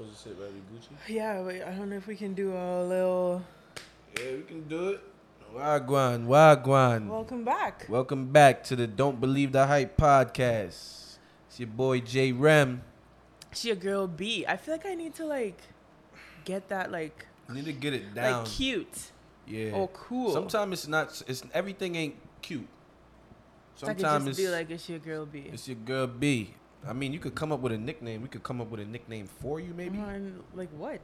supposed to sit right Gucci? Yeah, but I don't know if we can do a little. Yeah, we can do it. Wagwan, Wagwan. Welcome back. Welcome back to the Don't Believe the Hype podcast. It's your boy J Rem. She a girl B. I feel like I need to like get that like You need to get it down. like cute yeah. or cool. Sometimes it's not. It's everything ain't cute. I could Sometimes just it's be like, it's your girl B? it's your girl B. I mean, you could come up with a nickname. We could come up with a nickname for you, maybe. Like what?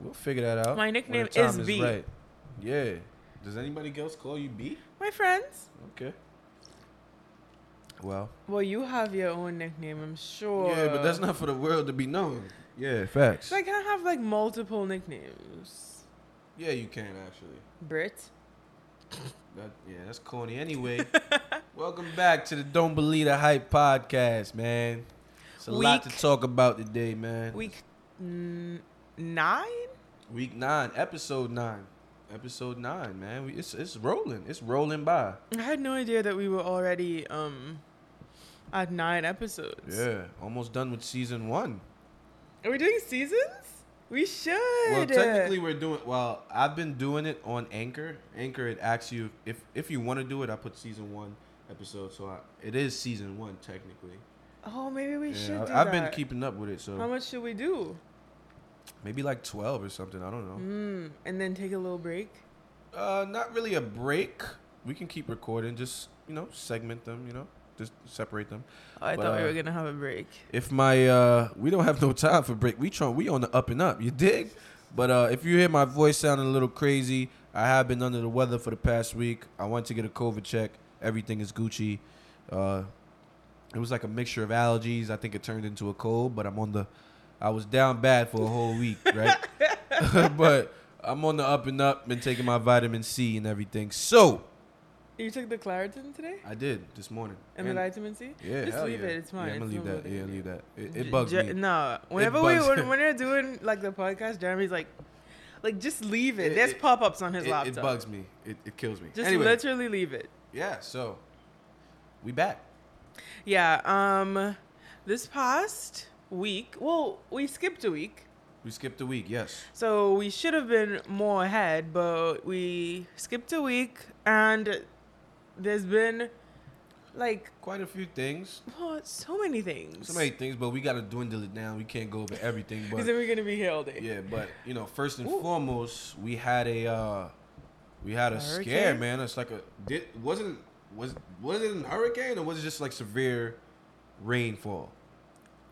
We'll figure that out. My nickname is B. Right. Yeah. Does anybody else call you B? My friends. Okay. Well. Well, you have your own nickname, I'm sure. Yeah, but that's not for the world to be known. Yeah, facts. So I can have like multiple nicknames. Yeah, you can actually. Brit. That, yeah, that's corny. Anyway, welcome back to the Don't Believe the Hype podcast, man. It's a lot to talk about today, man. Week n- nine. Week nine, episode nine, episode nine, man. We, it's it's rolling. It's rolling by. I had no idea that we were already um at nine episodes. Yeah, almost done with season one. Are we doing seasons? We should. Well, technically, we're doing. Well, I've been doing it on Anchor. Anchor, it asks you if if you want to do it. I put season one episode, so I, it is season one technically. Oh, maybe we Yeah, should. I- I've been keeping up with it, so How much should we do? maybe like twelve or something. I don't know. Mm, and then take a little break. Uh, not really a break. We can keep recording. Just you know, segment them. You know, just separate them. Oh, I But, thought we uh, were gonna have a break. If my uh, we don't have no time for break. We trying. We on the up and up. You dig? But uh, if you hear my voice sounding a little crazy, I have been under the weather for the past week. I went to get a COVID check. Everything is Gucci. Uh, it was like a mixture of allergies. I think it turned into a cold, but I'm on the. I was down bad for a whole week, right? but I'm on the up and up. Been taking my vitamin C and everything. So You took the Claritin today I did this morning. and, the vitamin C. Yeah, Just leave yeah. it. It's fine. Yeah, I'm gonna leave that. Yeah, leave that. It, it bugs J- me. No, whenever we when, when they're doing like the podcast, Jeremy's like, like just leave it. It- There's pop ups on his It, laptop. it bugs me. It, it kills me. Just anyway, literally leave it. yeah. So we back. Yeah. Um, this past week, well, we skipped a week, We skipped a week. Yes. so we should have been more ahead, but we skipped a week, and there's been like Quite a few things. oh, so many things. So many things, but we gotta dwindle it down. We can't go over everything. Because But then we're gonna be here all day. yeah, but you know, first and Ooh. foremost, we had a uh we had a A scare, man. It's like a did wasn't was was it a hurricane or was it just like severe rainfall?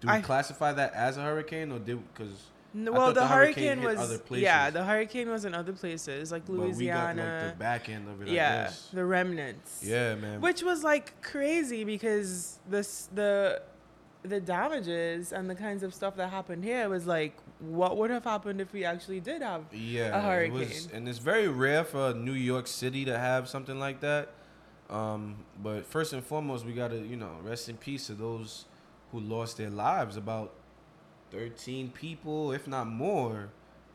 Do we I- classify that as a hurricane or did because No, well, the, the hurricane hurricane, was other yeah, the hurricane was in other places like but we got like Louisiana. the back end of it? Yeah, the remnants. Yeah, man. which was like crazy because this the the damages and the kinds of stuff that happened here was like what would have happened if we actually did have Yeah, a It was, hurricane. and it's very rare for New York City to have something like that. Um, but first and foremost, we gotta, you know, rest in peace to those who lost their lives. About thirteen people, if not more,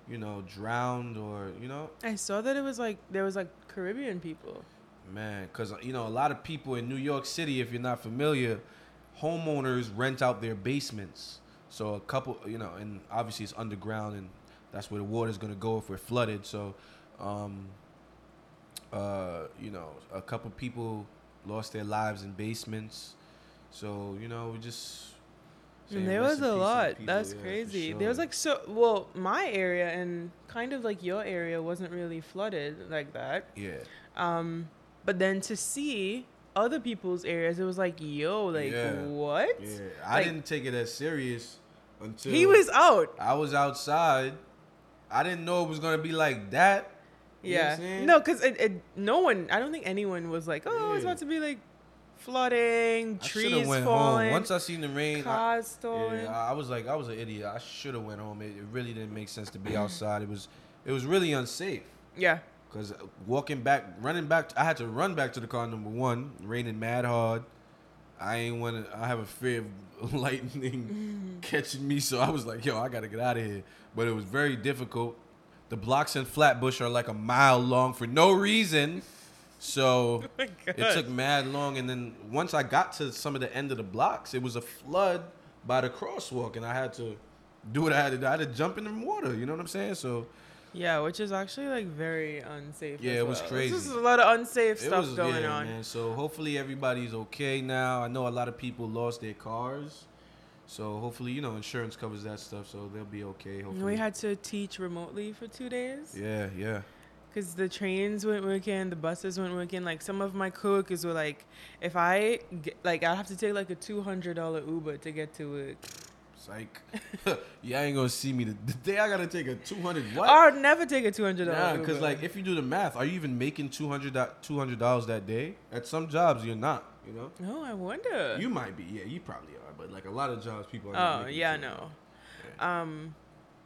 you know, drowned or you know, I saw that it was like there was like Caribbean people. man, because you know, a lot of people in New York City, if you're not familiar, homeowners rent out their basements. So a couple, you know, and obviously it's underground, and that's where the water's gonna go if we're flooded. So, um, uh, you know, a couple people lost their lives in basements. So you know, we just. There was a peace to the lot. people, That's yeah, crazy. sure. There was like so well, my area and kind of like your area wasn't really flooded like that. yeah, Um, but then to see other people's areas, it was like, yo, like Yeah. what? yeah. I Like- didn't take it as serious until He was out. I was outside. I didn't know it was gonna be like that. You know Yeah. No, because it, it, no one, I don't think anyone was like, oh, it's about to be like flooding, I trees went falling, home. Once I seen the rain, I, cars stolen. yeah, I was like, I was an idiot. I should have went home. It, it really didn't make sense to be outside. It was, it was really unsafe. yeah. Cause uh, walking back, running back, I had to run back to the car. Number one, raining mad hard. I ain't want to. I have a fear of lightning catching me, so I was like, "Yo, I gotta get out of here." But it was very difficult. The blocks in Flatbush are like a mile long for no reason. So Oh it took mad long, and then once I got to some of the end of the blocks, it was a flood by the crosswalk, and I had to do what I had to do. I had to jump in the water. You know what I'm saying? So Yeah, which is actually like very unsafe. Yeah, as it was well. crazy. There's just a lot of unsafe it stuff was going yeah, on. man. So hopefully everybody's okay now. I know a lot of people lost their cars. So hopefully, you know, insurance covers that stuff, so they'll be okay. Hopefully. We had to teach remotely for two days Yeah, yeah. because the trains weren't working, the buses weren't working. Like some of my coworkers were like, if I get, like, I have to take like a two hundred dollar Uber to get to work. Psych. yeah, ain't gonna see me the, the day I gotta take a two hundred what? I'd never take a two hundred dollar Nah, because like if you do the math, are you even making 200 dollars that day? At some jobs, you're not. You know, no, I wonder. you might be. Yeah, you probably are. But like a lot of jobs, people. Are oh yeah, 200. no. Um,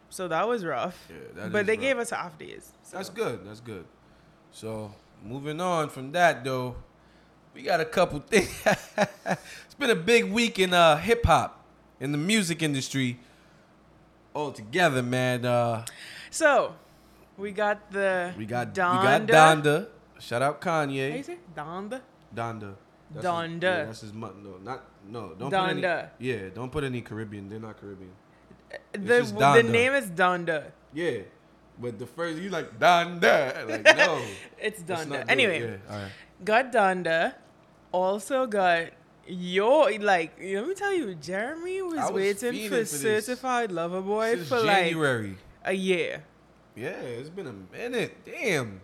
so that was rough. Yeah, that but they rough. gave us half days. So. That's good. That's good. So moving on from that though, we got a couple things. it's been a big week in uh, hip hop in the music industry altogether, man. Uh, So, we got the we got Donda. we got Donda. Shout out How you Kanye. say Donda? Donda. That's His, Donda. yeah, that's his mo- no, not no. Don't put any. Donda. Yeah, don't put any Caribbean. They're not Caribbean. Uh, the just the name is Donda. Yeah, but the first you like Donda. Like no, It's Donda. Anyway, Yeah, all right. got Donda. Also got your like. Let me tell you, Jeremy was, was waiting for, for. Certified Lover Boy Since for like a year. Yeah, it's been a minute. Damn.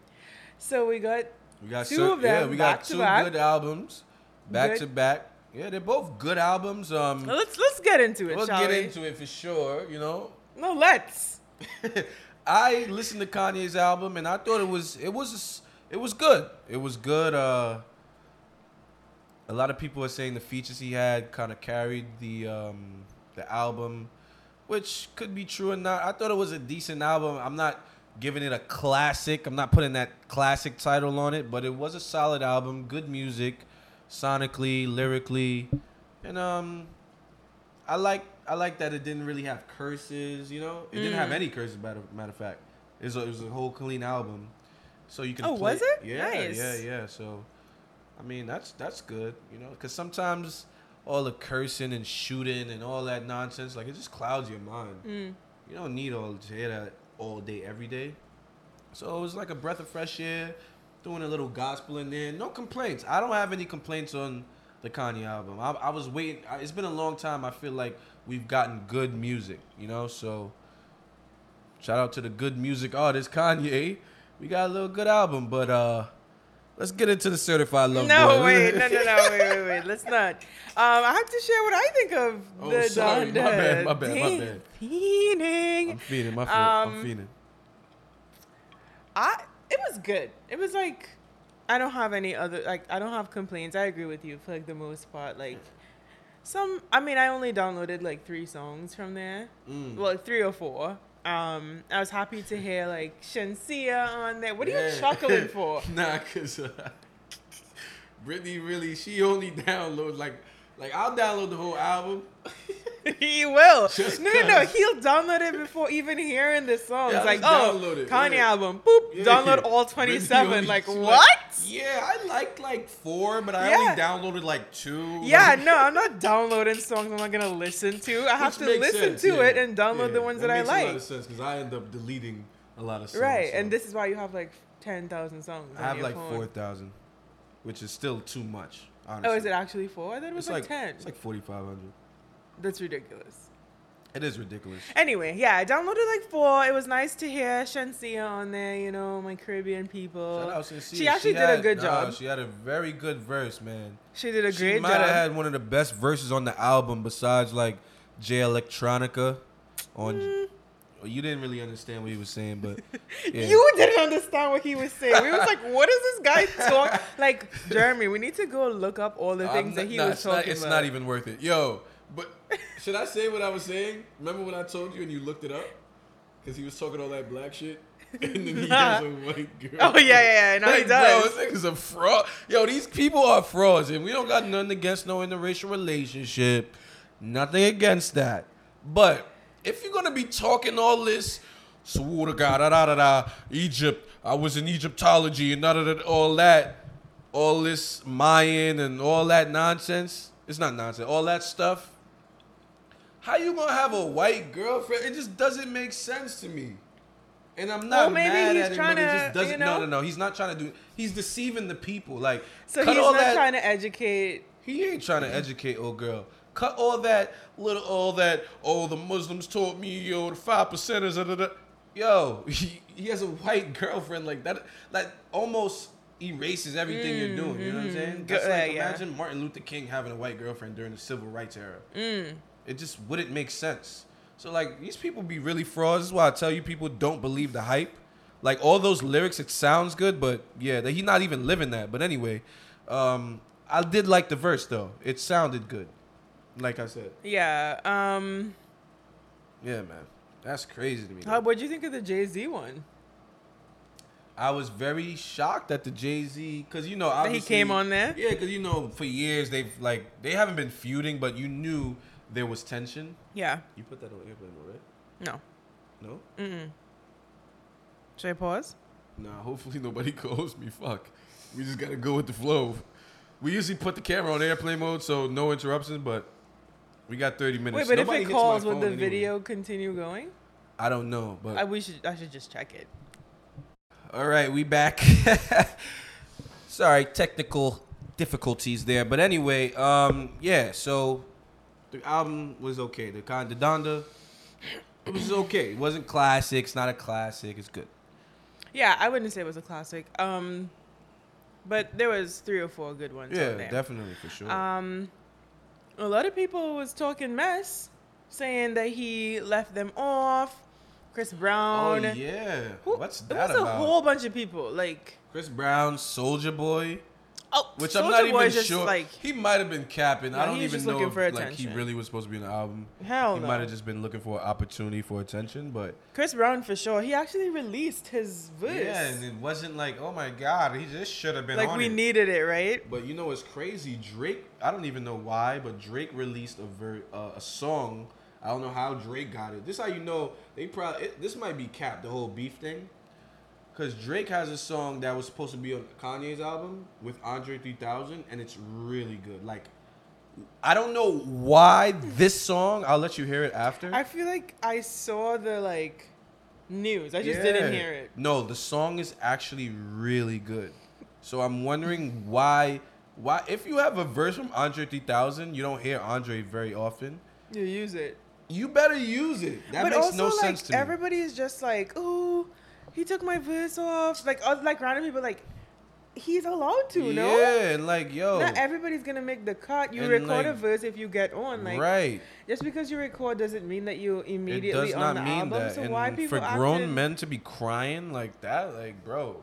So we got We got Two of them Yeah, we got two good albums, back Good. to back. Yeah, they're both good albums. Um, let's let's get into it, we'll get we? into it for sure. You know, no, let's. I listened to Kanye's album and I thought it was it was it was good. It was good. Uh, a lot of people are saying the features he had kind of carried the um, the album, which could be true or not. I thought it was a decent album. I'm not giving it a classic. I'm not putting that classic title on it, but it was a solid album. Good music, sonically, lyrically, and um, I like I like that it didn't really have curses. You know, it didn't have Mm. any curses. Matter matter of fact, it was a, it was a whole clean album, so you can. Oh, play, was it? Yeah, Nice. yeah, yeah. So, I mean, that's that's good. You know, because sometimes all the cursing and shooting and all that nonsense, like it just clouds your mind. Mm. You don't need all to hear that all day, every day. So it was like a breath of fresh air, doing a little gospel in there. No complaints. I don't have any complaints on the Kanye album. I, I was waiting. I- It's been a long time. I feel like we've gotten good music, you know. So shout out to the good music artist Kanye. We got a little good album, but uh, let's get into the certified love. No, Boy. wait, no, no, no, wait, wait, wait. Let's not. Um, I have to share what I think of Oh, the sorry. Donda. My bad, my bad, my bad. Fiending. I'm feeding my. I'm Um, feeding. I it was good. It was like I don't have any other like I don't have complaints. I agree with you for like the most part. Like some I mean I only downloaded like three songs from there. Mm. Well, three or four. Um, I was happy to hear like Shenseea on there. What are you chuckling for? nah, cause uh, Brittany really she only downloads like like I'll download the whole album. he will. Just no, no, no. He'll download it before even hearing the songs. Yeah, like, oh, it, Kanye yeah. album. Boop. Yeah. Download all 27. only- Like, what? yeah, I liked like four, but I only downloaded like two. Yeah, Like, no, I'm not downloading songs I'm not gonna listen to. I have to listen sense, to it and download the ones that, I makes a lot like. of sense because I end up deleting a lot of songs. Right, so. and this is why you have like 10,000 songs. I have like phone. four thousand, which is still too much. Honestly. Oh, is it actually four? I thought it was like, like 10. It's like forty five hundred. That's ridiculous. It is ridiculous. Anyway, yeah, I downloaded like four. It was nice to hear Shenseea on there, you know, my Caribbean people. Shout out Sincere. She actually did a had- good nah, job. She had a very good verse, man. She did a she great might have had one of the best verses on the album besides like Jay Electronica on Mm. you didn't really understand what he was saying, but yeah. You didn't understand what he was saying. We was like, what is this guy talking?" Like, Jeremy, we need to go look up all the things not- that he was it's talking not, it's about. not even worth it. Yo, but should I say what I was saying? Remember when I told you and you looked it up? Because he was talking all that black shit? And then he has a white girl. Oh, yeah, yeah, yeah. No, he does. Bro, this nigga's a fraud. Yo, these people are frauds, and we don't got nothing against no interracial relationship. Nothing against that. But if you're gonna be talking all this, swear to God, da da da da, Egypt, I was in Egyptology and da da da, all that, all this Mayan and all that nonsense. It's not nonsense. All that stuff. How you gonna have a white girlfriend? It just doesn't make sense to me. And I'm Well, not maybe mad he's at him, trying but it to, just doesn't. you No, know? no, no. He's not trying to do. He's deceiving the people. Like, So he's not that. trying to educate. He ain't trying to educate old girl. Cut all that little, all that. Oh, the Muslims taught me, yo, the five percenters. Da, da, da. Yo, he, he has a white girlfriend like that. That almost erases everything you're doing. You know what I'm saying? Go- That's like uh, yeah. imagine Martin Luther King having a white girlfriend during the civil rights era. Mm. It just wouldn't make sense. So like these people be really frauds. This is why I tell you people don't believe the hype. Like all those lyrics, it sounds good, but yeah, that he's not even living that. But anyway, um, I did like the verse though. It sounded good. Like I said, Yeah. Um. yeah, man, that's crazy to me. How, what'd you think of the Jay Z one? I was very shocked at the Jay Z because you know he came on there. Yeah, because you know for years they've like they haven't been feuding, but you knew there was tension. Yeah. You put that on airplane mode, right? No. No. Mm. Should I pause? Nah, hopefully nobody calls me. Fuck. We just gotta go with the flow. We usually put the camera on airplane mode, so no interruptions. But we got 30 minutes. Wait, but if Nobody it calls, would the anyway. video continue going? I don't know, but I we should I should just check it. all right, we back. Sorry, technical difficulties there, but anyway, um, yeah. So the album was okay. The kind the Donda, it was okay. It wasn't classic. It's not a classic. It's good. Yeah, I wouldn't say it was a classic. Um, but there was three or four good ones. Yeah, definitely for sure. Um, a lot of people was talking mess, saying that he left them off. Chris Brown. oh yeah, Who- what's It that was a whole bunch of people. Like, Chris Brown, Soulja Boy, oh, which I'm not Boy even just sure. Like, he might have been capping. I don't even know looking if, for like he really was supposed to be in the album. hell he no. might have just been looking for an opportunity for attention, but Chris Brown for sure. He actually released his verse. yeah, and it wasn't like, oh my god, he just should have been like we it. needed it, right? But you know what's crazy? Drake, I don't even know why, but Drake released a ver- uh, a song. I don't know how Drake got it. This how you know they probably this might be capped the whole beef thing. Cause Drake has a song that was supposed to be on Kanye's album with Andre 3000, and it's really good. Like, I don't know why this song. I'll let you hear it after. I feel like I saw the like news. I just didn't hear it. No, the song is actually really good. So I'm wondering why why if you have a verse from Andre 3000, you don't hear Andre very often. You use it. You better use it. That but makes also, no like, sense to me. everybody is just like, oh, he took my verse off. Like, other, like random people, like, he's allowed to, yeah, no? and like yo, Not everybody's gonna make the cut. You record a verse if you get on. Like, right. just because you record doesn't mean that you It immediately does on It does not the mean album. that. So and why people for grown acting, men to be crying like that, like bro,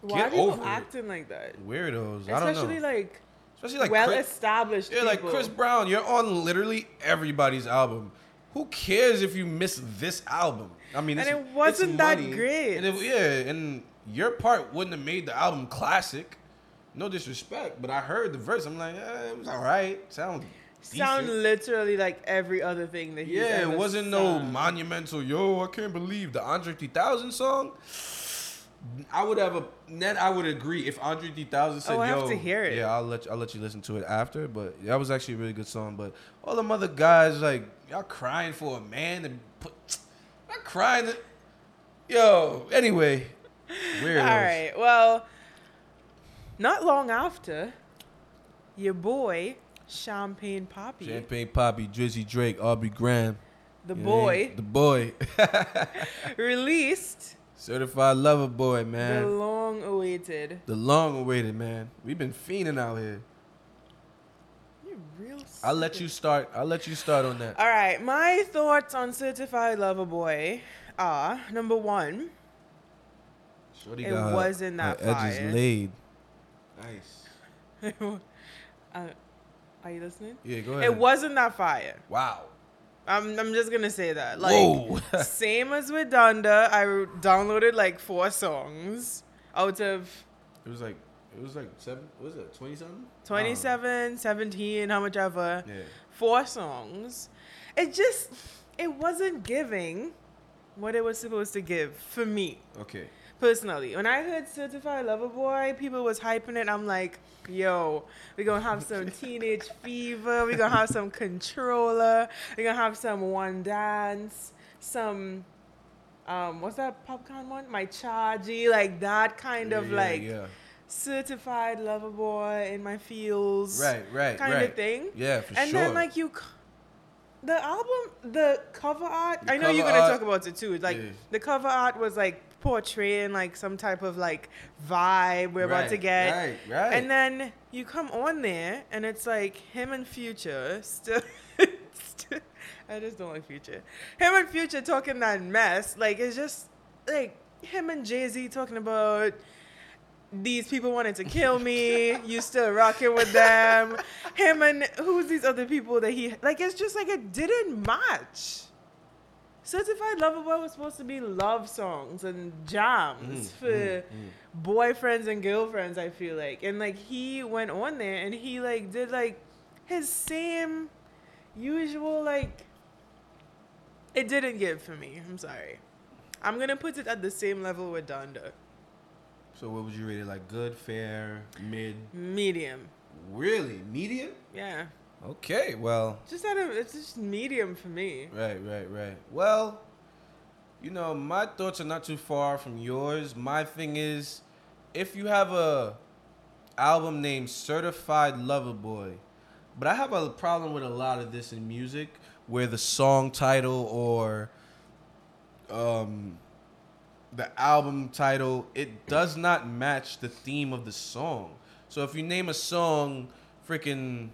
why get are people over it. acting like that? weirdos. I don't Especially know. like, Especially like well Chris, established. yeah, like. Chris Brown. You're on literally everybody's album. Who cares if you miss this album? I mean, And it wasn't that money, great. And it- yeah, and your part wouldn't have made the album classic. No disrespect, but I heard the verse. I'm like, eh, it was all right. Sound sound decent. literally like every other thing that he's Yeah, it wasn't no monumental. Yo, I can't believe the Andre 3000 song. I would have a then I would agree if Andre 3000 said, Oh, I have "Yo, to hear it. Yeah, I'll let you, I'll let you listen to it after. But that was actually a really good song. But all them other guys like y'all crying for a man and put, not crying. Yo, anyway, weird. All right. Well, not long after, your boy Champagne Papi, Champagne Papi, Drizzy Drake, Aubrey Graham, the you boy, the boy, released certified lover boy, man. the long-awaited. The long awaited man. We've been fiending out here. You're real. I'll let you start. I'll let you start on that. All right. My thoughts on Certified Lover Boy are number one. Shorty It got her- wasn't that her edges laid. Nice. uh, are you listening? Yeah, go ahead. It wasn't that fire. Wow. I'm, I'm just gonna say that. Like, Whoa. same as with Donda, I downloaded like four songs out of it was like it was like seven. What was it? Twenty something. 27, 17, how much ever. Yeah. Four songs. It just, it wasn't giving what it was supposed to give for me. Okay. personally. When I heard Certified Lover Boy, people was hyping it. I'm like, yo, we're gonna have some teenage fever, we're gonna have some controller, we're gonna have some one dance, some um what's that Popcaan one? My chargy, like that kind of Yeah, like yeah. Certified lover boy in my feels. right, right, kind right. of thing. Yeah, for and sure. then like you the album the cover art The i know you're gonna art- talk about it too like Yeah. the cover art was like portraying like some type of like vibe we're about to get Right, right. and then you come on there and it's like him and future still still- i just don't like future him and future talking that mess like it's just like him and jay-z talking about these people wanted to kill me. You still rocking with them. Him and who's these other people that he like? It's just like it didn't match. Certified Lover Boy was supposed to be love songs and jams Mm, for mm, boyfriends and girlfriends. I feel like, and like he went on there and he like did like his same usual like. It didn't give for me. I'm sorry. I'm gonna put it at the same level with Donda. So what would you rate it? Like good, fair, mid? Medium. Really, medium? Yeah. Okay, well, Just out of it's just medium for me. right, right, right. Well, you know, my thoughts are not too far from yours. My thing is, if you have a album named Certified Lover Boy, but I have a problem with a lot of this in music, where the song title or um the album title it does not match the theme of the song. So if you name a song freaking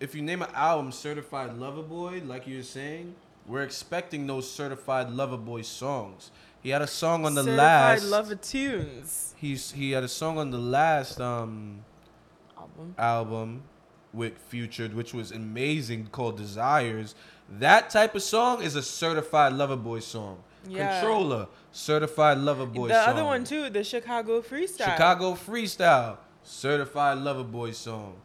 if you name an album Certified Lover Boy, like you're saying, we're expecting those Certified Lover Boy songs. He had a song on the Certified last Lover Tunes he's he had a song on the last um album. album with Future, which was amazing, called Desires. That type of song is a certified lover boy song. Yeah. Controller, certified lover boy the song. other one too, the Chicago Freestyle. Chicago Freestyle, certified lover boy song.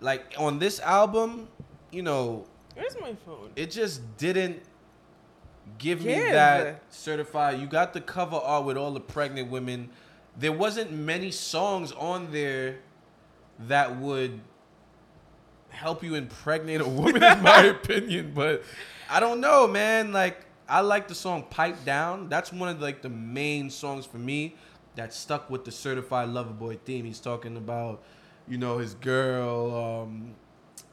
Like on this album, you know, Where's my phone? it just didn't give me that certified. You got the cover art with all the pregnant women. There wasn't many songs on there that would help you impregnate a woman, in my opinion. But I don't know, man. Like I like the song "Pipe Down." That's one of like the main songs for me that stuck with the certified lover boy theme. He's talking about, you know, his girl. Um,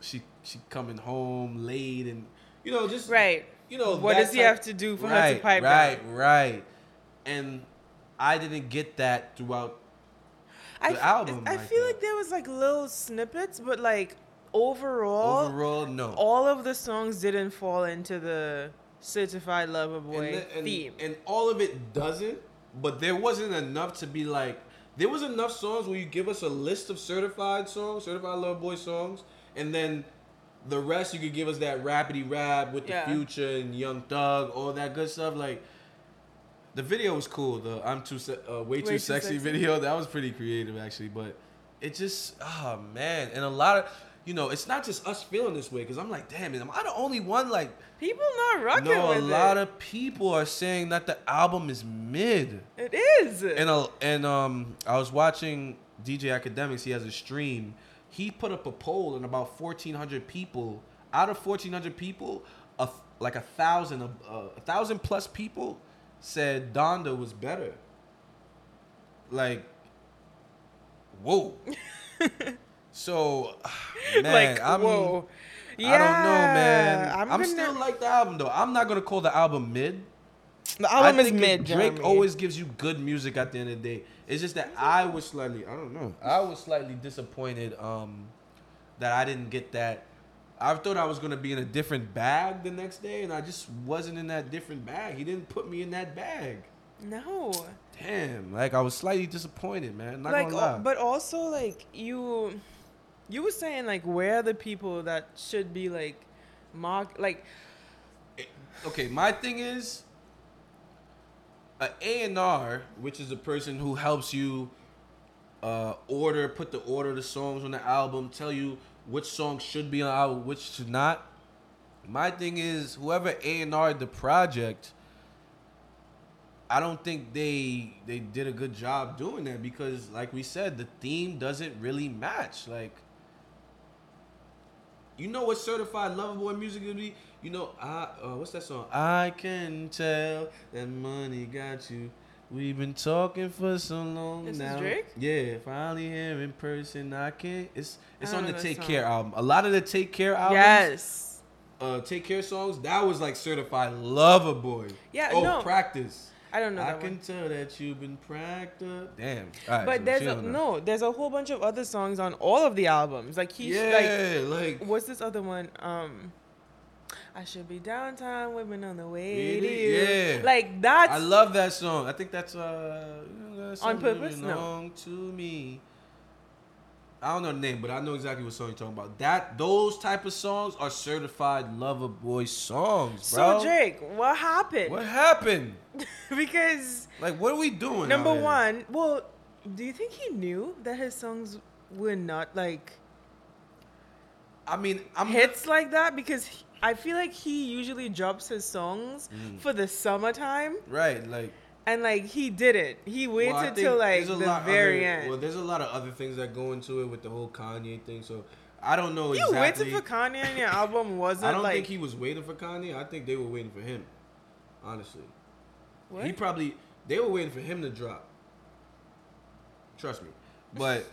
she she coming home late and you know just Right. you know What does he type- have to do for her to pipe right down? right and i didn't get that throughout I, the f- album I like feel that. like there was like little snippets, but like overall, overall no all of the songs didn't fall into the Certified Lover and, Boy the- and, theme. and all of it doesn't but there wasn't enough to be like there was enough songs where you give us a list of certified songs certified love boy songs and then the rest you could give us that rapidy rap with Yeah. the future and young thug all that good stuff like the video was cool the i'm too se- uh, way, too, Too sexy, Sexy. video that was pretty creative actually but it just oh man and a lot of you know it's not just us feeling this way because i'm like damn am i the only one like People not rocking no, a lot it. of people are saying that the album is mid. it is. And uh, and um, I was watching DJ Akademiks. He has a stream. He put up a poll, and about fourteen hundred people out of fourteen hundred people, a like a thousand, uh, a thousand plus people said Donda was better. Like, whoa. so, man, like I'm. whoa. Yeah, I don't know, man. I'm, I'm, still like the album though. I'm not gonna call the album mid. the album I is mid. Drake Jeremy. always gives you good music at the end of the day. It's just that I was slightly, I don't know, I was slightly disappointed um, that I didn't get that. I thought I was gonna be in a different bag the next day, and I just wasn't in that different bag. He didn't put me in that bag. no. Damn, like I was slightly disappointed, man. Not like, uh, but also like you, you were saying like where are the people that should be like, mark like okay, my thing is a A&R, which is a person who helps you uh, order, put the order of the songs on the album, tell you which songs should be on the album, which should not. My thing is whoever A&R the project, I don't think they they did a good job doing that because, like we said, the theme doesn't really match. Like, you know what certified lover boy music would be? You know, I uh, what's that song? I can tell that money got you. We've been talking for so long This is now. Drake? Yeah, finally here in person. I can't. It's it's on the Take song. Care album. A lot of the Take Care albums Yes. uh take care songs that was like certified lover boy Yeah, oh no. practice I don't know i that can one. tell that you've been practiced damn All right, But so there's a, no, there's a whole bunch of other songs on all of the albums. Like he's like yeah like, what's this other one? Um I should be downtown, women on the way to you. Yeah. Like that's i love that song i think that's uh you know, that song purpose? No. to me I don't know the name, but I know exactly what song you're talking about. That those type of songs are certified lover boy songs, bro. so Drake, what happened? what happened? because Like, what are we doing? number one, well, do you think he knew that his songs were not like I mean, I'm hits like that? Because he- I feel like he usually drops his songs Mm. for the summertime, right. Like, and like he did it. He waited Well, till like the very other- end. Well, there's a lot of other things that go into it with the whole Kanye thing. So I don't know you exactly. waited for Kanye and your album wasn't I don't like think he was waiting for Kanye. I think they were waiting for him. Honestly, what? he probably they were waiting for him to drop. Trust me, but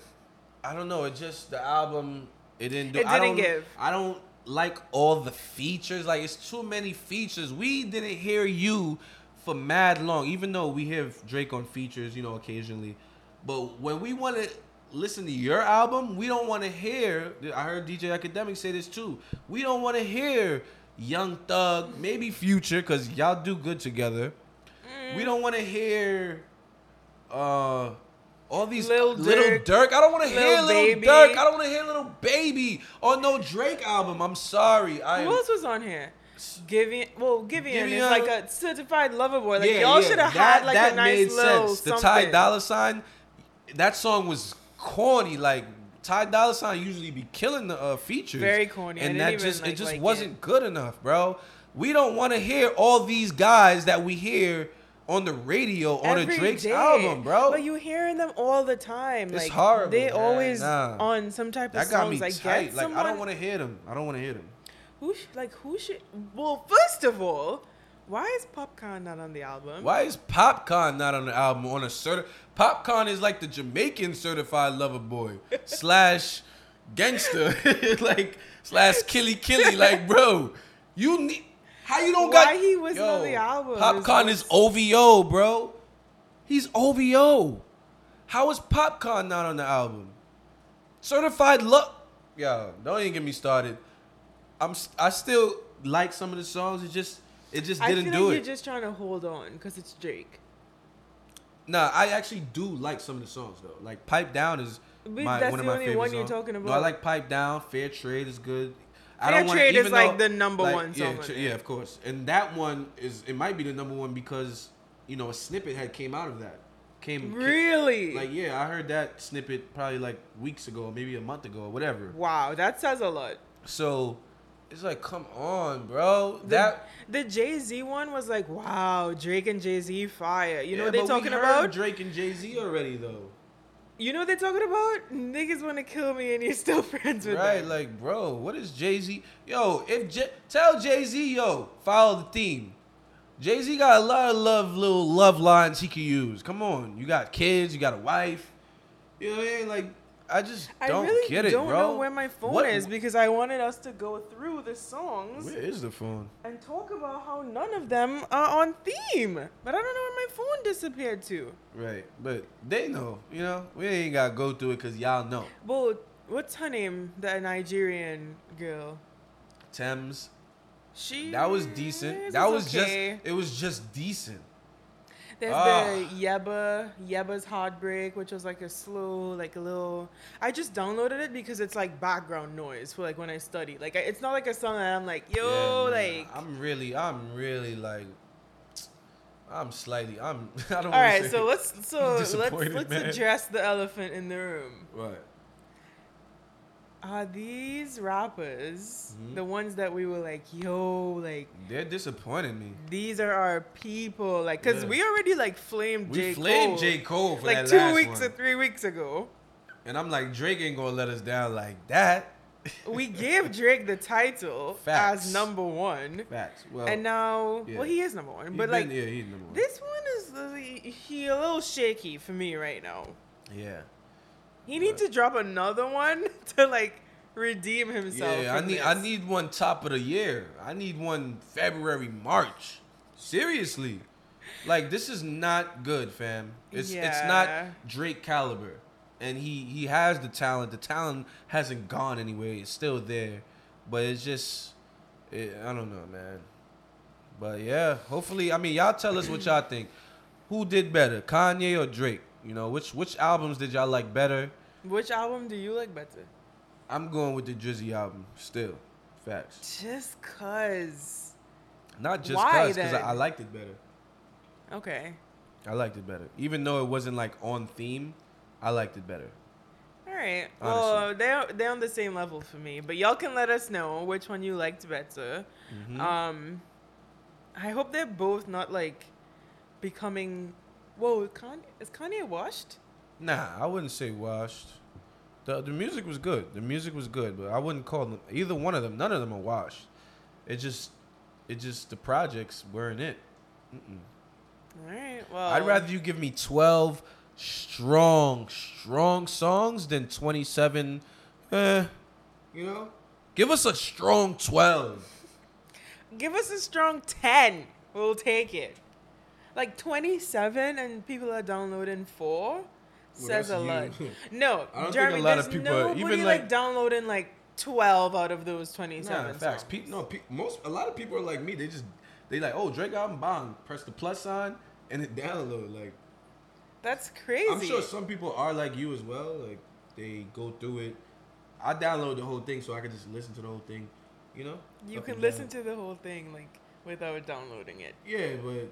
I don't know. It just the album. It didn't do. It didn't don't, give. I don't like all the features. Like it's too many features. We didn't hear you for mad long. Even though we hear Drake on features, you know, occasionally. But when we want to listen to your album, we don't want to hear. I heard DJ Akademik say this too. We don't want to hear Young Thug, maybe Future, because y'all do good together. Mm. We don't want to hear uh all these Lil little Durk. I don't want to hear little Baby. Durk. I don't want to hear little baby or no Drake album. I'm sorry. I Who else was on here? Giveon, well, Giveon, is like a certified lover boy. Like yeah, y'all yeah, should have that- had like that a nice made little sense. The something. Ty Dolla Sign, that song was corny. Like Ty Dolla Sign usually be killing the uh, features. Very corny. And that just like, it just like wasn't it. good enough, bro. We don't want to hear all these guys that we hear on the radio on a Drake's day. album, bro. But you hearing them all the time. It's like, horrible, They man. always Nah. on some type of that got songs. me I tight. get Like someone I don't want to hear them. I don't want to hear them. Who sh- like who should. Well, first of all, why is Popcaan not on the album? Why is Popcaan not on the album on a certi- Popcaan is like the Jamaican certified lover boy slash gangster, like slash killy killy. Like, bro, you need how you don't Why got Why he wasn't on the album Popcaan is OVO, bro. He's OVO. How is Popcaan not on the album? Certified love. Yo, don't even get me started. I'm I still like some of the songs. It just it just I didn't feel do like it. you're just trying to hold on because it's Drake. Nah, I actually do like some of the songs though. Like Pipe Down is my, that's one of my only favorite one you're songs. talking No, I like Pipe Down. Fair Trade is good. I Fair don't wanna- Trade is even like the number like, one song on tr- yeah, of course. And that one is it might be the number one because you know a snippet had came out of that. Came ca- Really? like yeah, I heard that snippet probably like weeks ago, maybe a month ago, or whatever. wow, that says a lot. So it's like, come on, bro. The, that the Jay Z one was like, wow, Drake and Jay Z fire. You know Yeah, what they talking heard about? Drake and Jay Z already though. You know what they talking about? Niggas want to kill me and you're still friends with Right, them. like, bro, what is Jay Z? Yo, if J- tell Jay Z, yo, follow the theme. Jay Z got a lot of love, little love lines he could use. Come on, you got kids, you got a wife. You know what I mean? Like, I just I don't really get it, don't bro. know where my phone What- is because I wanted us to go through the songs Where is the phone? and talk about how none of them are on theme. But I don't know where my phone disappeared to. Right, but they know. You know, we ain't gotta go through it because y'all know. Well, what's her name? The Nigerian girl. Tems, She. that was decent. That was okay. just, it was just decent. There's Ah. the Yebba, Yebba's Heartbreak, which was like a slow, like a little. I just downloaded it because it's like background noise for like when I study. Like I, it's not like a song that I'm like, yo, Yeah, like. I'm really, I'm really like, I'm slightly, I'm. I don't. All say- so let's so let's let's man. address the elephant in the room. What? Are these rappers Mhm. the ones that we were like, yo, like They're disappointing me. these are our people, like, cause Yeah. we already like flamed We J flamed Cole, J. Cole for like two weeks one. or three weeks ago. And I'm like, Drake ain't gonna let us down like that. We gave Drake the title Facts. as number one, Facts. Well, and now, yeah. well, he is number one, he's but been- like yeah, he's number one. this one is uh, he a little shaky for me right now. yeah. He needs to drop another one to like redeem himself. Yeah, I need this. I need one top of the year. I need one February, March. Seriously. Like this is not good, fam. It's it's not Drake caliber. And he he has the talent. The talent hasn't gone anywhere. It's still there. But it's just it, I don't know, man. But yeah, hopefully, I mean, y'all tell us what y'all think. Who did better, Kanye or Drake? You know, which which albums did y'all like better? Which album do you like better? I'm going with the Drizzy album still. Facts. Just cause. Not just Why, cause, because I. I liked it better. Okay. I liked it better. Even though it wasn't like on theme, I liked it better. All right. Honestly. Well, they're they're on the same level for me, but y'all can let us know which one you liked better. Mhm. Um, I hope they're both not like becoming. Whoa, Kanye, is Kanye washed? nah, I wouldn't say washed. The the music was good. The music was good, but I wouldn't call them either one of them. None of them are washed. It just, it just the projects weren't it. Mm-mm. All right. Well, I'd rather you give me twelve strong, strong songs than twenty seven. Eh, you know, give us a strong twelve. give us a strong ten. We'll take it. Like twenty-seven, and people are downloading four. says a lot. No, I don't think a Jeremy, lot of people- nobody even, like, like- downloading like twelve out of those Nah, twenty-seven. facts. Pe- no, pe- most a lot of people are like me. They just they like, oh, Drake album bang, press the plus sign and it download. Like That's crazy. I'm sure some people are like you as well. Like they go through it. I download the whole thing so I can just listen to the whole thing. You know. you can listen down. to the whole thing like without downloading it. Yeah, but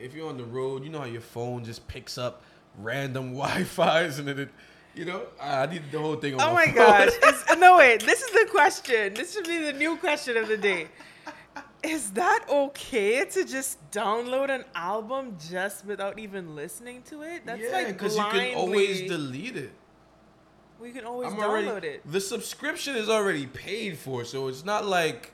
if you're on the road, you know how your phone just picks up random Wi-Fi's and then it, you know, I need the whole thing on Oh my my gosh! It's, no wait, this is the question. This should be the new question of the day. Is that okay to just download an album just without even listening to it? That's yeah, like because you can always delete it. We can always I'm download already, it. The subscription is already paid for, so it's not like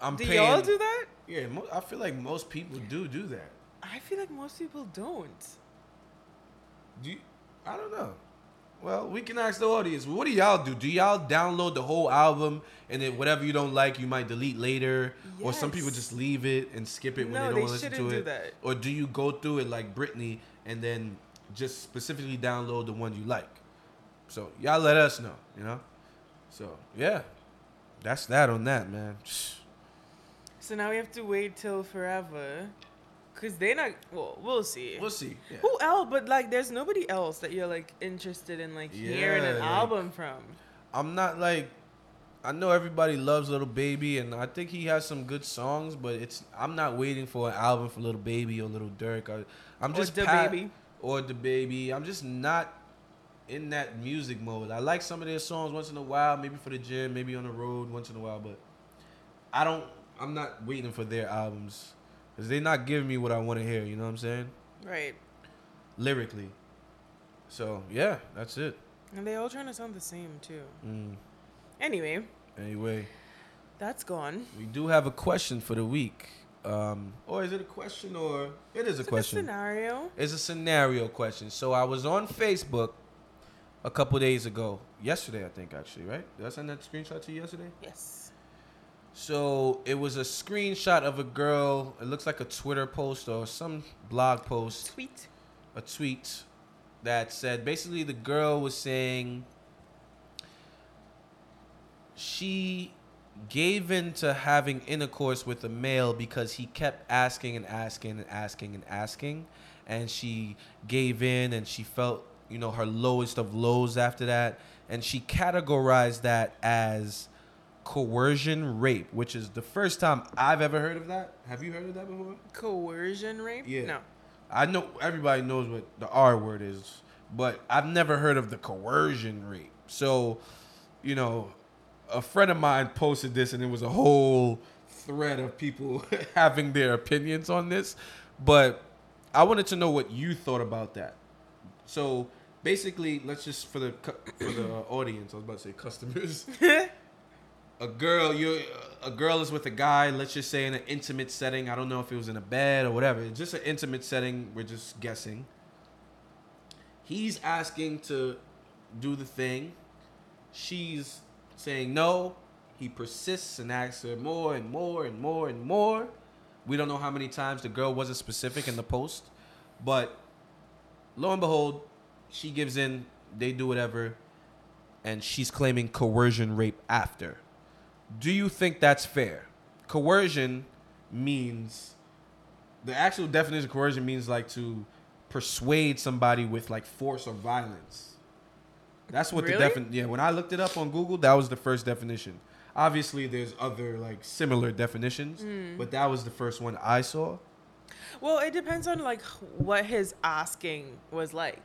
I'm Do paying. y'all do that? Yeah, mo- I feel like most people do do that. I feel like most people don't. Do you, I don't know. Well, we can ask the audience. What do y'all do? Do y'all download the whole album and then whatever you don't like, you might delete later, or some people Yes. just leave it and skip it when No, they don't they want to listen to shouldn't do it? that. Or do you go through it like Britney and then just specifically download the ones you like? So y'all let us know, you know. So yeah, that's that on that, man. So now we have to wait till forever, cause they not. Well, we'll see. We'll see. Yeah. Who else? But like, there's nobody else that you're like interested in like hearing an like- album from. I'm not like I know everybody loves Little Baby and I think he has some good songs, but it's I'm not waiting for an album for Little Baby or Little Durk. I, I'm just pa- Baby. or the baby. I'm just not in that music mode. I like some of their songs once in a while, maybe for the gym, maybe on the road once in a while, but I don't. I'm not waiting for their albums because they're not giving me what I want to hear. You know what I'm saying? Right. Lyrically. So yeah, that's it. And they all trying to sound the same too. Mm. Anyway, Anyway. that's gone. We do have a question for the week. Um, or is it a question or it is a It's like question? scenario. It's a scenario question. So I was on Facebook a couple days ago. Yesterday, I think actually, right? Did I send that screenshot to you yesterday? Yes. So it was a screenshot of a girl. It looks like a Twitter post or some blog post, Tweet. a tweet that said basically the girl was saying she gave in to having intercourse with a male because he kept asking and asking and asking and asking and she gave in and she felt you know her lowest of lows after that and she categorized that as coercion rape which is the first time i've ever heard of that have you heard of that before Coercion rape. Yeah. No. I know everybody knows what the R word is, but I've never heard of the coercion rape. So you know, a friend of mine posted this, and it was a whole thread of people having their opinions on this. But I wanted to know what you thought about that. So basically, let's just for the for the uh, audience, I was about to say customers. a girl, you a girl is with a guy. Let's just say in an intimate setting. I don't know if it was in a bed or whatever. It's just an intimate setting. We're just guessing. He's asking to do the thing. She's saying no. He persists and asks her more and more and more and more. We don't know how many times the girl wasn't specific in the post, but lo and behold, she gives in. They do whatever, and she's claiming coercion rape after. Do you think that's fair? Coercion means the actual definition of coercion means like to persuade somebody with like force or violence. That's what the Really? defin yeah, when I looked it up on Google, that was the first definition. Obviously there's other like similar definitions, Hmm. but that was the first one I saw. Well, it depends on like what his asking was like,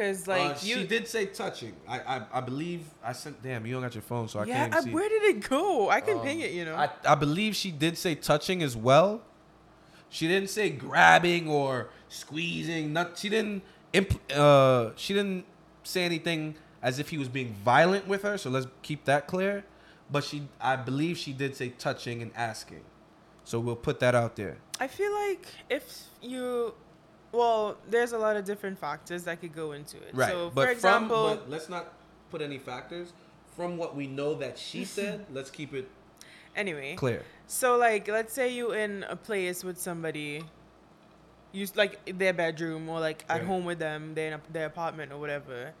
cause like Uh, you. she did say touching. I, I I believe I sent damn, you don't got your phone so I yeah, can't uh, see. where did it go? I can Um, ping it, you know. I, I believe she did say touching as well. She didn't say grabbing or squeezing. Not she didn't. Imp, uh, she didn't say anything as if he was being violent with her. So let's keep that clear. But she, I believe she did say touching and asking. So we'll put that out there. I feel like if you, well, there's a lot of different factors that could go into it. Right. So, but for example, from, but let's not put any factors. From what we know that she said, let's keep it anyway. clear. So like, let's say you in a place with somebody, you like their bedroom or like at Right. home with them, they're in a, their apartment or whatever.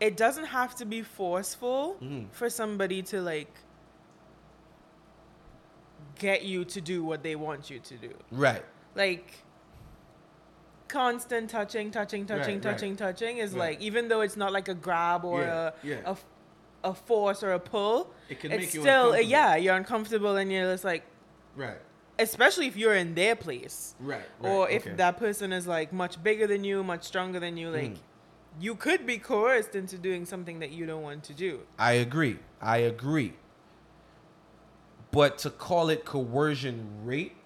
It doesn't have to be forceful Mhm. for somebody to like get you to do what they want you to do. Right. Like constant touching, touching, touching, Right, right. touching, touching is Right. like even though it's not like a grab or Yeah, a, yeah. a a force or a pull, It can it's make you still uncomfortable. yeah you're uncomfortable and you're just like Right. especially if you're in their place Right. or if okay. that person is like much bigger than you much stronger than you like Mhm. you could be coerced into doing something that you don't want to do I agree. I agree. But to call it coercion rape,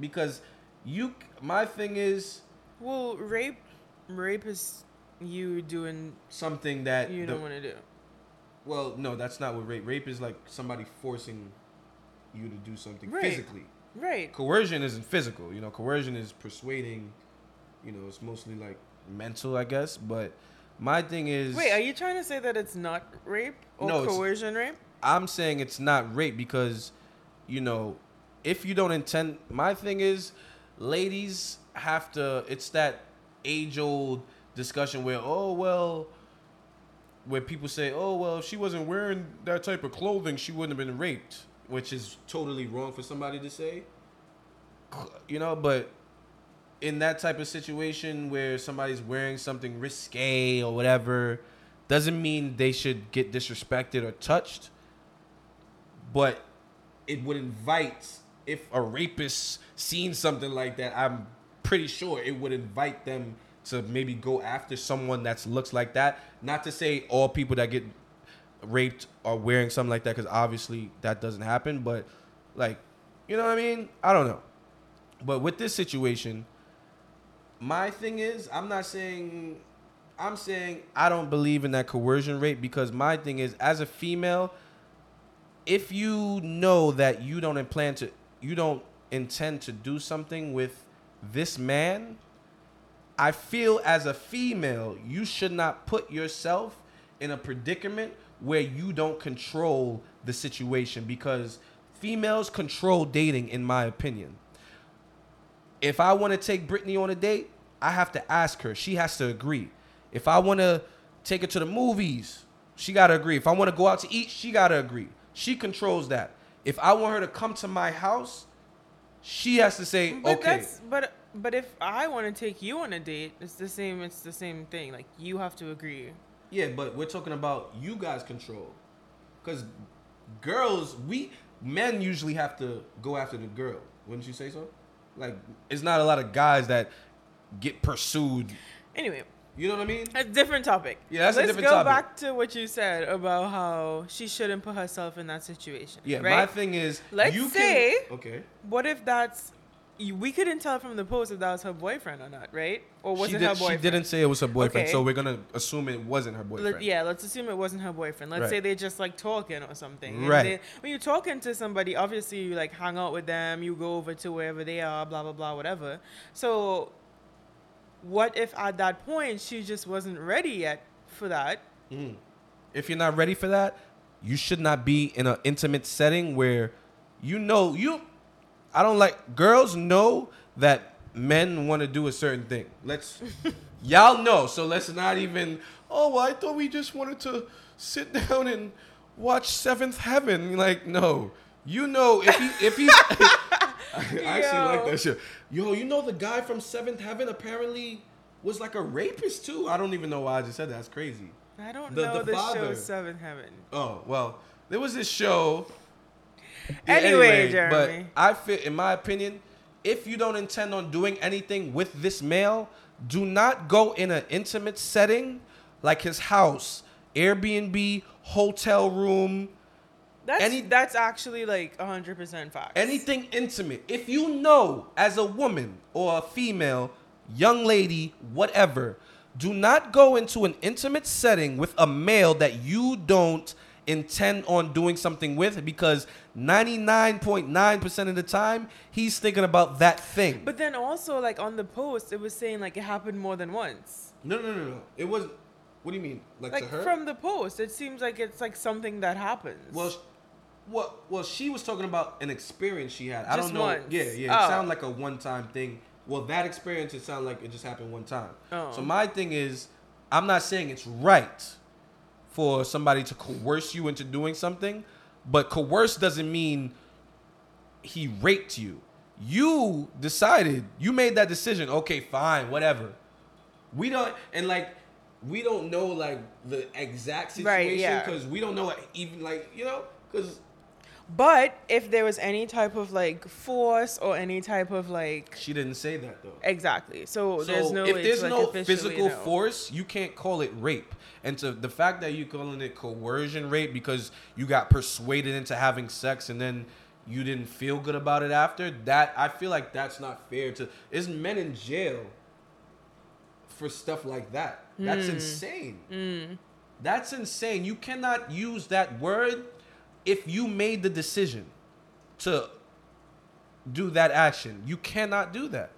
because you, my thing is well rape rape is you doing something that you the- don't want to do well, no, that's not what rape. Rape is like somebody forcing you to do something Right. physically. right Coercion isn't physical. You know, coercion is persuading. You know, it's mostly like mental, I guess. But my thing is, wait are you trying to say that it's not rape or No, coercion rape I'm saying it's not rape because, you know, if you don't intend, my thing is, ladies have to. It's that age old discussion where, oh well, where people say, oh well, if she wasn't wearing that type of clothing, she wouldn't have been raped, which is totally wrong for somebody to say. You know, but in that type of situation where somebody's wearing something risque or whatever, doesn't mean they should get disrespected or touched. But it would invite if a rapist seen something like that, I'm pretty sure it would invite them to maybe go after someone that looks like that. Not to say all people that get raped are wearing something like that, because obviously that doesn't happen. But like, you know what I mean? I don't know. But with this situation, my thing is, I'm not saying, I'm saying I don't believe in that coercion rape because my thing is, as a female, if you know that you don't plan to, you don't intend to do something with this man, I feel as a female, you should not put yourself in a predicament where you don't control the situation because females control dating, in my opinion. If I want to take Brittany on a date, I have to ask her. She has to agree. If I want to take her to the movies, she got to agree. If I want to go out to eat, she got to agree. She controls that. If I want her to come to my house, she has to say, But okay. that's but but if I want to take you on a date, it's the same. It's the same thing. Like you have to agree. Yeah, but we're talking about you guys control. Because girls, we men usually have to go after the girl. Wouldn't you say so? Like, it's not a lot of guys that get pursued. Anyway, You know what I mean? It's a different topic. Yeah, that's a different topic. Let's go back to what you said about how she shouldn't put herself in that situation. Yeah, right? my thing is, Let's you say- can, okay. What if that's we couldn't tell from the post if that was her boyfriend or not, right? Or was she it did, her boyfriend? She didn't say it was her boyfriend, Okay. so we're gonna assume it wasn't her boyfriend. Let, yeah, let's assume it wasn't her boyfriend. Let's Right. say they're just like talking or something. And Right. they- when you're talking to somebody, obviously you like hang out with them, you go over to wherever they are, blah blah blah, whatever. So, what if at that point she just wasn't ready yet for that? Mm. If you're not ready for that, you should not be in an intimate setting where you know you. I don't like girls know that men want to do a certain thing. Let's y'all know. So let's not even. Oh, well, I thought we just wanted to sit down and watch Seventh Heaven. Like no, you know if he if he's. I actually like that shit. Yo, you know the guy from Seventh Heaven apparently was like a rapist too. I don't even know why I just said that. That's crazy. I don't The- know the the, show Seventh Heaven. Oh well, there was this show. Anyway, Jeremy. but I feel, in my opinion, if you don't intend on doing anything with this male, do not go in an intimate setting like his house, Airbnb, hotel room, That's Any- that's actually like hundred percent fact. anything intimate. If you know as a woman or a female, young lady, whatever, do not go into an intimate setting with a male that you don't intend on doing something with because 99.9% of the time he's thinking about that thing. But then also like on the post, it was saying like it happened more than once. no, no, no, no. It was What do you mean? Like, Like to her? from the post, it seems like it's like something that happens. Well, well, well, she was talking about an experience she had. I Just don't know. once. Yeah, yeah. It Oh. sounded like a one-time thing. Well, that experience it sounded like it just happened one time. Oh. So my thing is, I'm not saying it's right for somebody to coerce you into doing something, but coerce doesn't mean he raped you. You decided. You made that decision. Okay, fine, whatever. We don't and like we don't know like the exact situation Right, yeah. because we don't know even like you know because but if there was any type of like force or any type of like she didn't say that though. exactly, so, So there's no if there's to, like, no physical know. force, you can't call it rape. And to the fact that you're calling it coercion rape because you got persuaded into having sex and then you didn't feel good about it after, that I feel like that's not fair to is men in jail for stuff like that. That's hmm. insane. Hmm. That's insane. You cannot use that word if you made the decision to do that action. You cannot do that.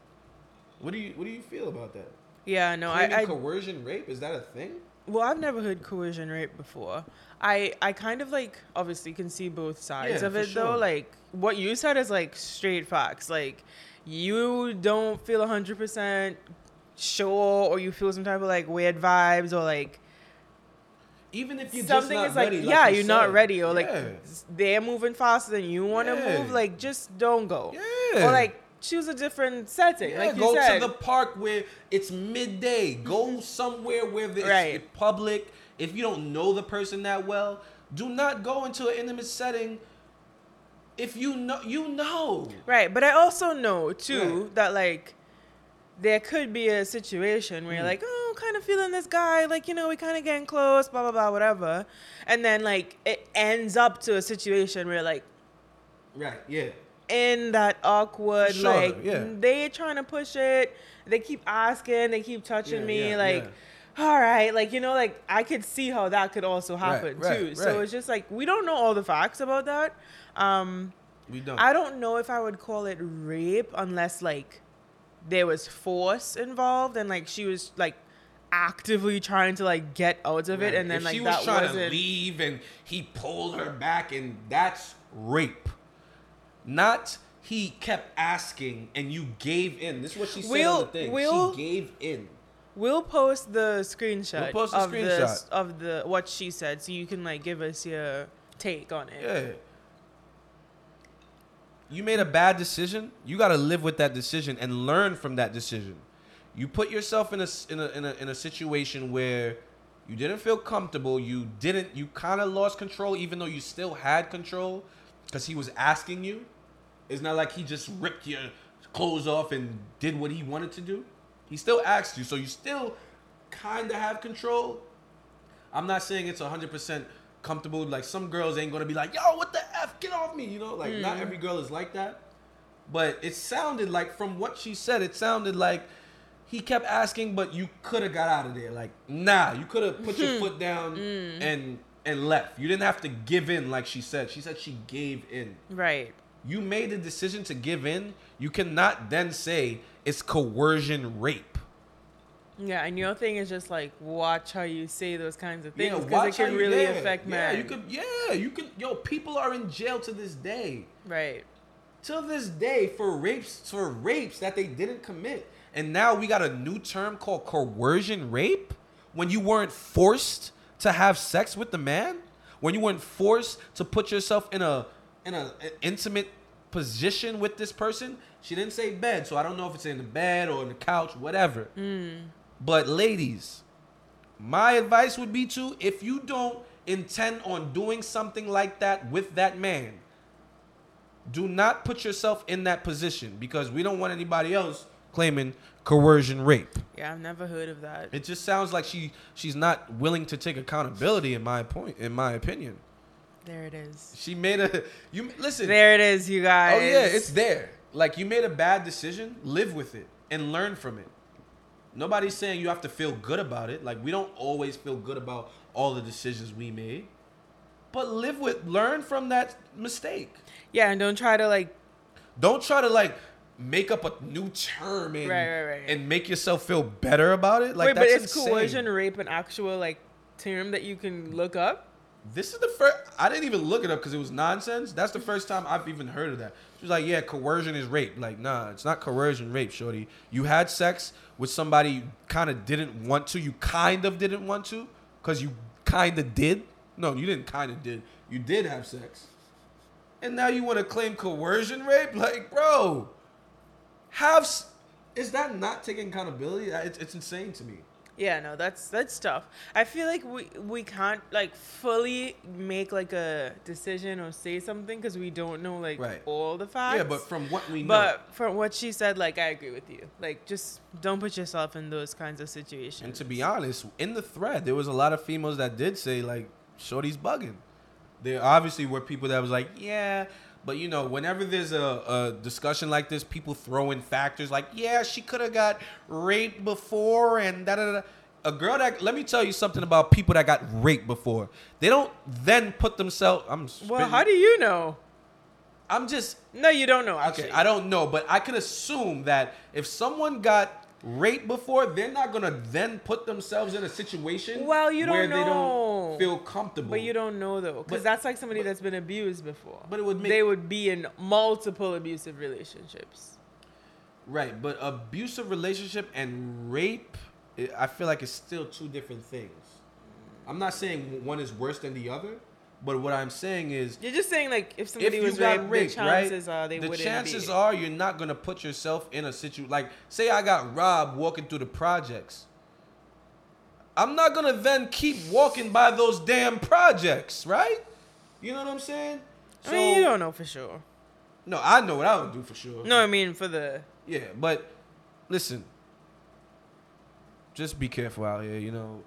What do you what do you feel about that? Yeah, no, Claiming I, I coercion rape is that a thing? well, I've never heard coercion rape before. I I kind of like obviously can see both sides Yeah, of it sure. though. Like what you said is like straight facts. Like you don't feel hundred percent sure, or you feel some type of like weird vibes, or like Even if you're something is like ready, yeah, you you're not ready, or like Yeah. they're moving faster than you want to Yeah. move. Like just don't go. Yeah. Or like choose a different setting. Yeah, like you go said. to the park where it's midday. Go somewhere where it's Right. public. If you don't know the person that well, do not go into an intimate setting. If you know, you know. Right, but I also know too Right. that like there could be a situation where you're Mm. like, oh, kind of feeling this guy, like you know, we kind of getting close, blah blah blah, whatever, and then like it ends up to a situation where like Right. Yeah. in that awkward Sure, like yeah. they trying to push it, they keep asking, they keep touching Yeah, me, yeah, like. All right, like you know, like I could see how that could also happen right, too. So right. it's just like we don't know all the facts about that. Um, We don't. I don't know if I would call it rape unless like there was force involved and like she was like actively trying to like get out of it Right. and then if like she was that trying wasn't to leave and he pulled her back and that's rape. Not he kept asking and you gave in. This is what she said on We'll- the thing. we'll- she gave in. We'll post the screenshot We'll post the of the screenshot. of the what she said so you can like give us your take on it. Yeah. You made a bad decision. You got to live with that decision and learn from that decision. You put yourself in a in a in a, in a situation where you didn't feel comfortable. You didn't. You kind of lost control, even though you still had control, because he was asking you. It's not like he just ripped your clothes off and did what he wanted to do. He still asked you, so you still kind of have control. I'm not saying it's 100% comfortable. Like some girls ain't gonna be like, "Yo, what the f? Get off me!" You know, like not hmm. every girl is like that. But it sounded like from what she said, it sounded like he kept asking, but you could have got out of there. Like, nah, you could have put your hmm. foot down hmm. and and left. You didn't have to give in like she said. She said she gave in. Right. You made the decision to give in. You cannot then say it's coercion rape. Yeah, and your thing is just like watch how you say those kinds of things because watch it can really yeah, affect Yeah, men. you could. Yeah, you could. Yo, people are in jail to this day. Right. till this day for rapes for rapes that they didn't commit. And now we got a new term called coercion rape when you weren't forced to have sex with the man, when you weren't forced to put yourself in a in a, an intimate position with this person. She didn't say bed, so I don't know if it's in the bed or in the couch, whatever. Hmm. But ladies, my advice would be to if you don't intend on doing something like that with that man, do not put yourself in that position because we don't want anybody else claiming coercion rape. Yeah, I've never heard of that. It just sounds like she she's not willing to take accountability in my point in my opinion. There it is. She made a you listen. There it is, you guys. Oh yeah, it's there. Like you made a bad decision, live with it and learn from it. Nobody's saying you have to feel good about it. Like we don't always feel good about all the decisions we made. But live with learn from that mistake. yeah, and don't try to like Don't try to like make up a new term and, Right, right, right. and make yourself feel better about it. Like wait, but is coercion rape an actual like term that you can look up? This is the first. I didn't even look it up because it was nonsense. That's the first time I've even heard of that. She was like, "Yeah, coercion is rape." Like, nah, it's not coercion rape, shorty. You had sex with somebody you kind of didn't want to. You kind of didn't want to because you kind of did. No, you didn't kind of did. You did have sex, and now you want to claim coercion rape? Like, bro, have is that not taking accountability? It's, it's insane to me. Yeah, no, that's that's tough. I feel like we we can't like fully make like a decision or say something because we don't know like Right. all the facts. Yeah, but from what we know, but from what she said, like I agree with you. Like just don't put yourself in those kinds of situations. And to be honest, in the thread, there was a lot of females that did say like, "Shorty's bugging." There obviously were people that was like, "Yeah," but you know, whenever there's a, a discussion like this, people throw in factors like, "Yeah, she could have got raped before," and da da da. A girl that let me tell you something about people that got raped before. They don't then put themselves. I'm. well, how do you know? I'm just No, you don't know. Actually, Okay, I don't know, but I can assume that if someone got raped before, they're not gonna then put themselves in a situation Well, you don't where they know. don't feel comfortable. But you don't know though, because that's like somebody but- that's been abused before. But it would make- they would be in multiple abusive relationships. right, but abusive relationship and rape, I feel like it's still two different things. I'm not saying one is worse than the other, but what I'm saying is You're just saying like if if somebody you was raped, raped, the chances right? are they the chances be. are you're not gonna put yourself in a situation like say I got robbed walking through the projects. I'm not gonna then keep walking by those damn projects, right? You know what I'm saying? I mean, you don't know for sure. No, I know what I would do for sure. No, I mean for the Yeah, but listen, just be careful out here. You know,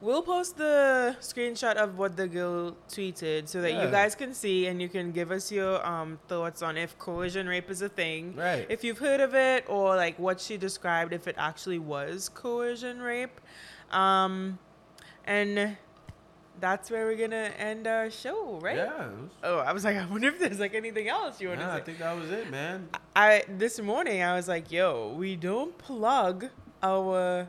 We'll post the screenshot of what the girl tweeted so that Yeah. you guys can see and you can give us your um, thoughts on if coercion rape is a thing. Right. If you've heard of it or like what she described, if it actually was coercion rape. Um, and that's where we're going to end our show, right? yeah. Oh, I was like, I wonder if there's like anything else you want to Nah, I think that was it, man. I this morning I was like, yo, we don't plug our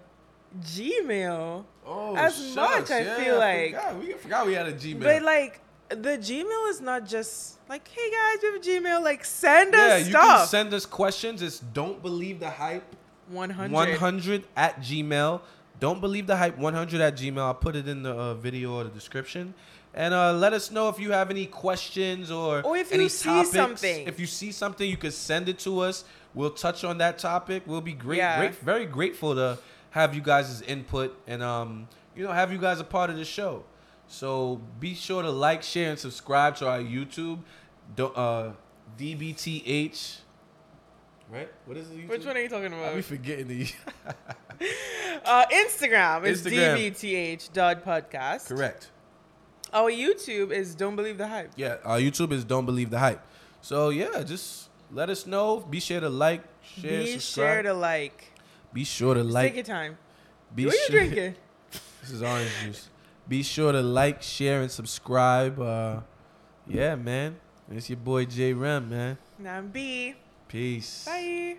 Gmail. Oh, As shucks. much, I Yeah, feel like- forgot. we forgot we had a Gmail. But like the Gmail is not just like, hey guys, we have a Gmail. Like send yeah, us you can send us questions. It's don't believe the hype. One hundred. 100 at Gmail. Don't believe the hype 100 at Gmail. I'll put it in the uh, video or the description. And uh, let us know if you have any questions or, Or if you any see topics. something. If you see something, you can send it to us. We'll touch on that topic. We'll be great, Yeah. great very grateful to have you guys' input and um, you know have you guys a part of the show. So be sure to like, share, and subscribe to our YouTube, uh, DBTH Right? What is it? Which one are you talking about? be forgetting the. Uh, Instagram is Instagram. dbth dot podcast. Correct. Our YouTube is Don't Believe the Hype. Yeah, our YouTube is Don't Believe the Hype. So yeah, just let us know. Be sure to like, share, Be subscribe. sure to like. Be sure to like. Take your time. Be what are you sure- drinking? This is orange juice. Be sure to like, share, and subscribe. Uh, yeah, man. It's your boy J Rem, man. Now B. Peace. Bye.